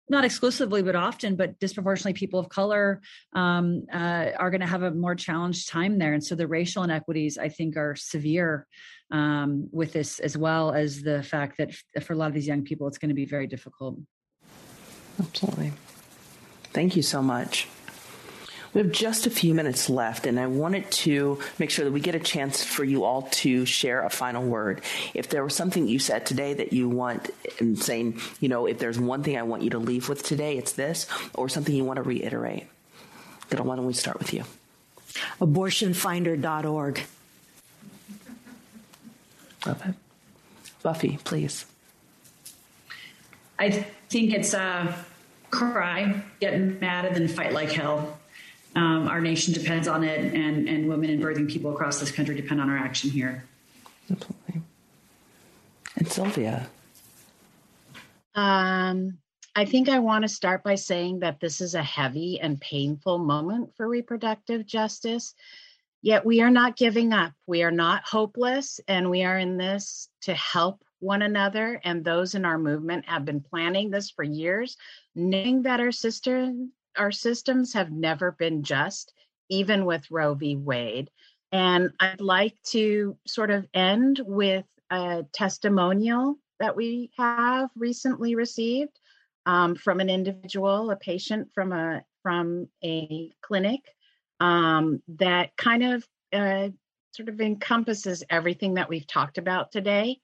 not exclusively, but often, but disproportionately people of color um, uh, are going to have a more challenged time there. And so the racial inequities, I think, are severe um, with this, as well as the fact that for a lot of these young people, it's going to be very difficult.
Absolutely. Thank you so much. We have just a few minutes left, and I wanted to make sure that we get a chance for you all to share a final word. If there was something you said today that you want, and saying, you know, if there's one thing I want you to leave with today, it's this, or something you want to reiterate. Then why don't we start with you?
Abortionfinder.org.
Okay. Buffy, please.
I think it's a uh, cry, get mad, and then fight like hell. Um, our nation depends on it, and, and women and birthing people across this country depend on our action here.
Absolutely. And Sylvia.
Um, I think I want to start by saying that this is a heavy and painful moment for reproductive justice. Yet we are not giving up. We are not hopeless, and we are in this to help one another. And those in our movement have been planning this for years, knowing that our sister our systems have never been just, even with Roe v. Wade. And I'd like to sort of end with a testimonial that we have recently received um, from an individual, a patient from a from a clinic um, that kind of uh, sort of encompasses everything that we've talked about today.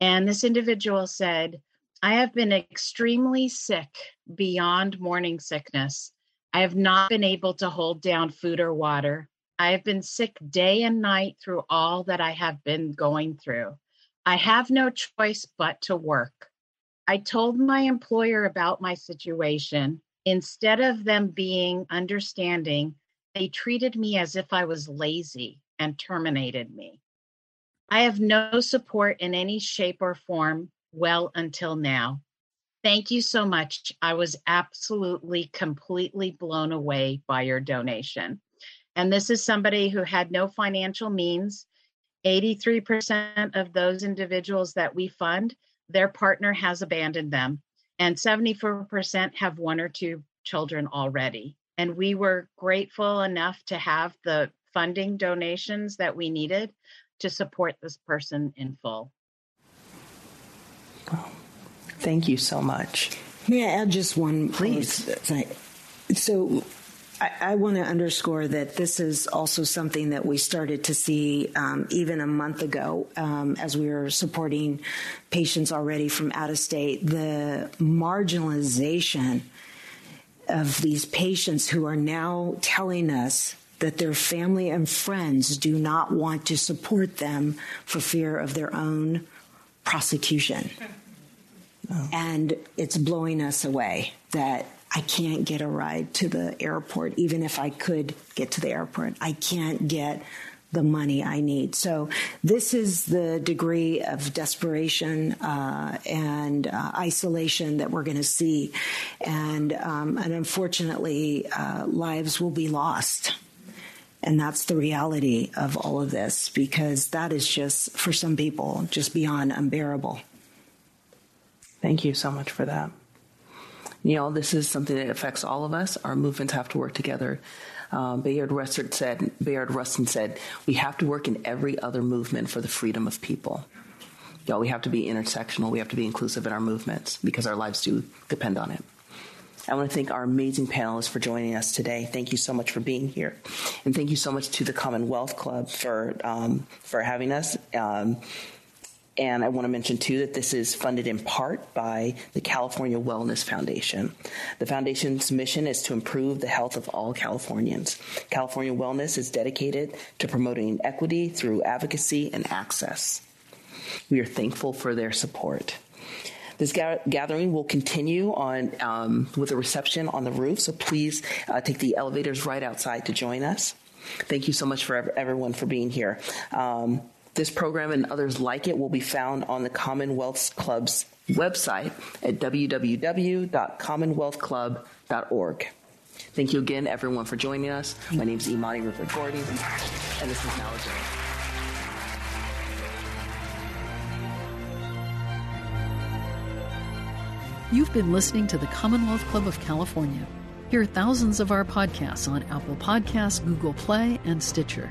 And this individual said, I have been extremely sick beyond morning sickness. I have not been able to hold down food or water. I have been sick day and night through all that I have been going through. I have no choice but to work. I told my employer about my situation. Instead of them being understanding, they treated me as if I was lazy and terminated me. I have no support in any shape or form well until now. Thank you so much. I was absolutely, completely blown away by your donation. And this is somebody who had no financial means. 83% of those individuals that we fund, their partner has abandoned them, and 74% have one or two children already. And we were grateful enough to have the funding donations that we needed to support this person in full.
Thank you so much.
May I add just one?
Please.
So I, I want to underscore that this is also something that we started to see um, even a month ago um, as we were supporting patients already from out of state. The marginalization of these patients who are now telling us that their family and friends do not want to support them for fear of their own prosecution. Oh. And it's blowing us away that I can't get a ride to the airport, even if I could get to the airport. I can't get the money I need. So this is the degree of desperation uh, and uh, isolation that we're going to see, and um, and unfortunately, uh, lives will be lost. And that's the reality of all of this because that is just, for some people, just beyond unbearable.
Thank you so much for that. Neil, this is something that affects all of us. Our movements have to work together. Um, Bayard Rustin said, Bayard Rustin said, we have to work in every other movement for the freedom of people. Y'all, we have to be intersectional. We have to be inclusive in our movements because our lives do depend on it. I want to thank our amazing panelists for joining us today. Thank you so much for being here, and thank you so much to the Commonwealth Club for um, for having us. Um, and I want to mention too that this is funded in part by the California Wellness Foundation. The foundation's mission is to improve the health of all Californians. California Wellness is dedicated to promoting equity through advocacy and access. We are thankful for their support. This ga- gathering will continue on um, with a reception on the roof, so please uh, take the elevators right outside to join us. Thank you so much for everyone for being here. Um, this program and others like it will be found on the Commonwealth Club's website at www.commonwealthclub.org. Thank you again, everyone, for joining us. My name is Imani Rupert Gordon, and this is Now.
You've been listening to the Commonwealth Club of California. Hear thousands of our podcasts on Apple Podcasts, Google Play, and Stitcher.